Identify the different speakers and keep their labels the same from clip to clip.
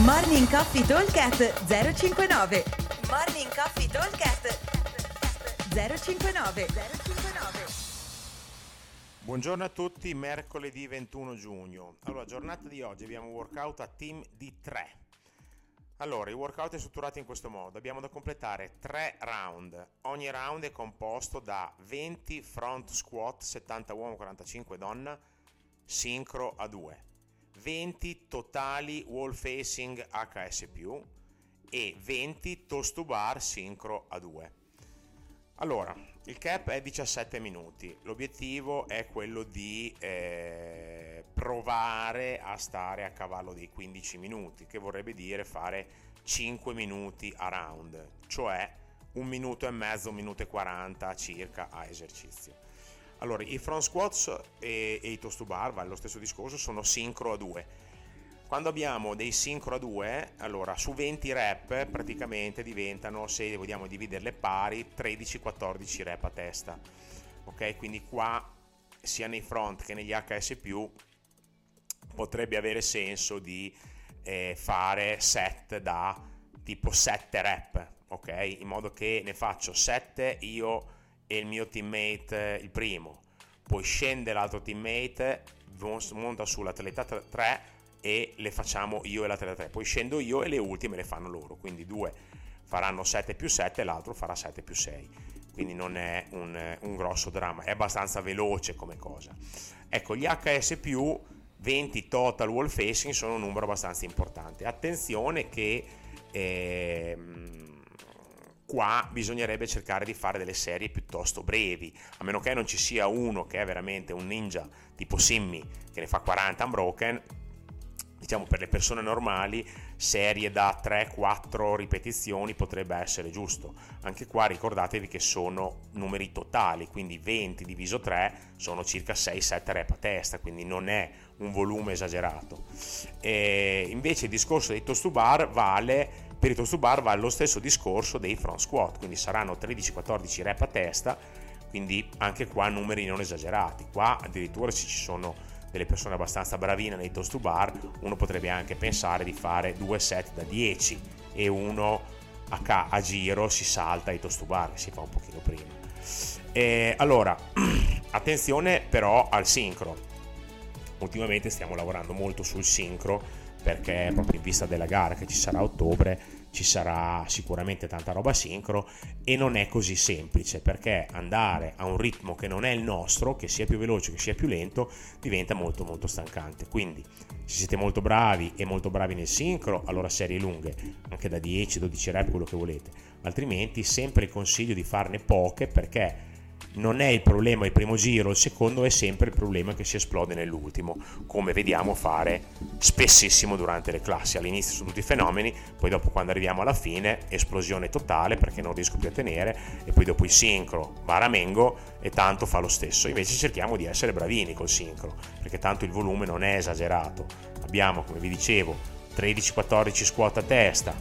Speaker 1: Morning Coffee Talkcast 059 Morning Coffee Talkcast 059 059
Speaker 2: Buongiorno a tutti, mercoledì 21 giugno. Allora, giornata di oggi abbiamo un workout a team di 3. Allora, il workout è strutturato in questo modo. Abbiamo da completare 3 round. Ogni round è composto da 20 front squat 70 uomo 45 donna sincro a 2 20 totali wall facing HS+, e 20 toast to bar sincro a 2. Allora, il cap è 17 minuti, l'obiettivo è quello di eh, provare a stare a cavallo dei 15 minuti, che vorrebbe dire fare 5 minuti a round, cioè un minuto e mezzo, un minuto e 40 circa a esercizio. Allora, i front squats e, e i toast to bar, vale lo stesso discorso, sono sincro a 2. Quando abbiamo dei sincro a 2, allora su 20 rep praticamente diventano, se vogliamo dividerle pari, 13-14 rep a testa. Ok, quindi qua sia nei front che negli HS+, potrebbe avere senso di eh, fare set da tipo 7 rep, ok? In modo che ne faccio 7 io e il mio teammate il primo, poi scende l'altro teammate, monta sull'atleta 3 e le facciamo io e l'atleta 3, poi scendo io e le ultime le fanno loro, quindi due faranno 7 più 7 e l'altro farà 7 più 6, quindi non è un, un grosso dramma, è abbastanza veloce come cosa. Ecco, gli HS più 20 total wall facing sono un numero abbastanza importante. Attenzione che... Eh, qua bisognerebbe cercare di fare delle serie piuttosto brevi, a meno che non ci sia uno che è veramente un ninja tipo Simmy che ne fa 40 unbroken, diciamo per le persone normali serie da 3-4 ripetizioni potrebbe essere giusto. Anche qua ricordatevi che sono numeri totali, quindi 20 diviso 3 sono circa 6-7 rep a testa, quindi non è un volume esagerato. E invece il discorso dei toast to bar vale per i toast to bar vale lo stesso discorso dei front squat, quindi saranno 13-14 rep a testa, quindi anche qua numeri non esagerati. Qua addirittura se ci sono delle persone abbastanza bravine nei toast to bar, uno potrebbe anche pensare di fare due set da 10 e uno a, ca- a giro si salta i toast to bar, si fa un pochino prima. E allora, attenzione però al sincro. Ultimamente stiamo lavorando molto sul sincro perché proprio in vista della gara che ci sarà a ottobre ci sarà sicuramente tanta roba sincro e non è così semplice perché andare a un ritmo che non è il nostro, che sia più veloce, che sia più lento, diventa molto molto stancante. Quindi se siete molto bravi e molto bravi nel sincro, allora serie lunghe, anche da 10-12 rep quello che volete. Altrimenti sempre il consiglio di farne poche perché non è il problema il primo giro, il secondo è sempre il problema che si esplode nell'ultimo, come vediamo fare spessissimo durante le classi. All'inizio sono tutti fenomeni, poi dopo quando arriviamo alla fine esplosione totale perché non riesco più a tenere e poi dopo il sincro, baramengo e tanto fa lo stesso. Invece cerchiamo di essere bravini col sincro, perché tanto il volume non è esagerato. Abbiamo, come vi dicevo, 13-14 squat a testa,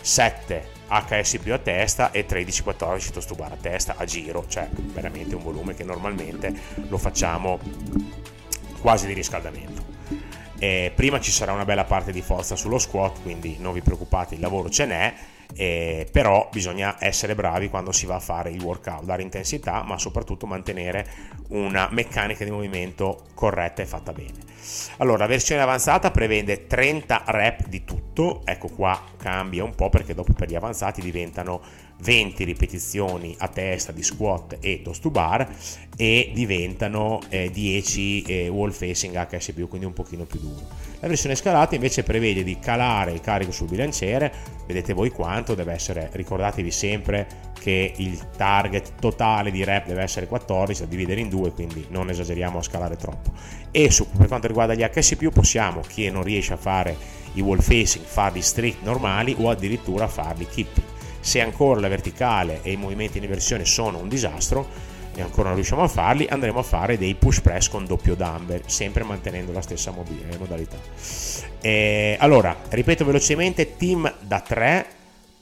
Speaker 2: 7 HS più a testa e 13-14 tostubar a testa a giro, cioè veramente un volume che normalmente lo facciamo quasi di riscaldamento. E prima ci sarà una bella parte di forza sullo squat, quindi non vi preoccupate, il lavoro ce n'è eh, però bisogna essere bravi quando si va a fare il workout, dare intensità, ma soprattutto mantenere una meccanica di movimento corretta e fatta bene. Allora, la versione avanzata prevede 30 rep di tutto, ecco qua cambia un po' perché dopo per gli avanzati diventano 20 ripetizioni a testa di squat e toast to bar e diventano eh, 10 eh, wall facing HS+, quindi un pochino più duro. La versione scalata invece prevede di calare il carico sul bilanciere, vedete voi quanto deve essere, ricordatevi sempre che il target totale di rep deve essere 14 da dividere in due, quindi non esageriamo a scalare troppo. E su, per quanto riguarda gli HS+, possiamo, chi non riesce a fare i wall facing, farli strict normali o addirittura farli keeping se ancora la verticale e i movimenti in inversione sono un disastro e ancora non riusciamo a farli, andremo a fare dei push press con doppio dumbbell, sempre mantenendo la stessa eh, modalità. E, allora, ripeto velocemente, team da 3,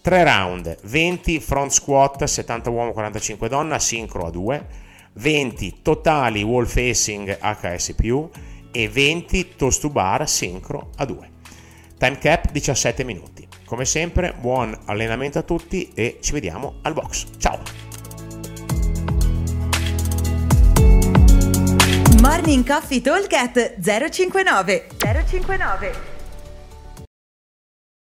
Speaker 2: 3 round, 20 front squat, 70 uomo, 45 donna, sincro a 2, 20 totali wall facing HS+, e 20 toast to bar sincro a 2. Time cap 17 minuti. Come sempre, buon allenamento a tutti e ci vediamo al box. Ciao!
Speaker 1: Morning Coffee Talk 059 059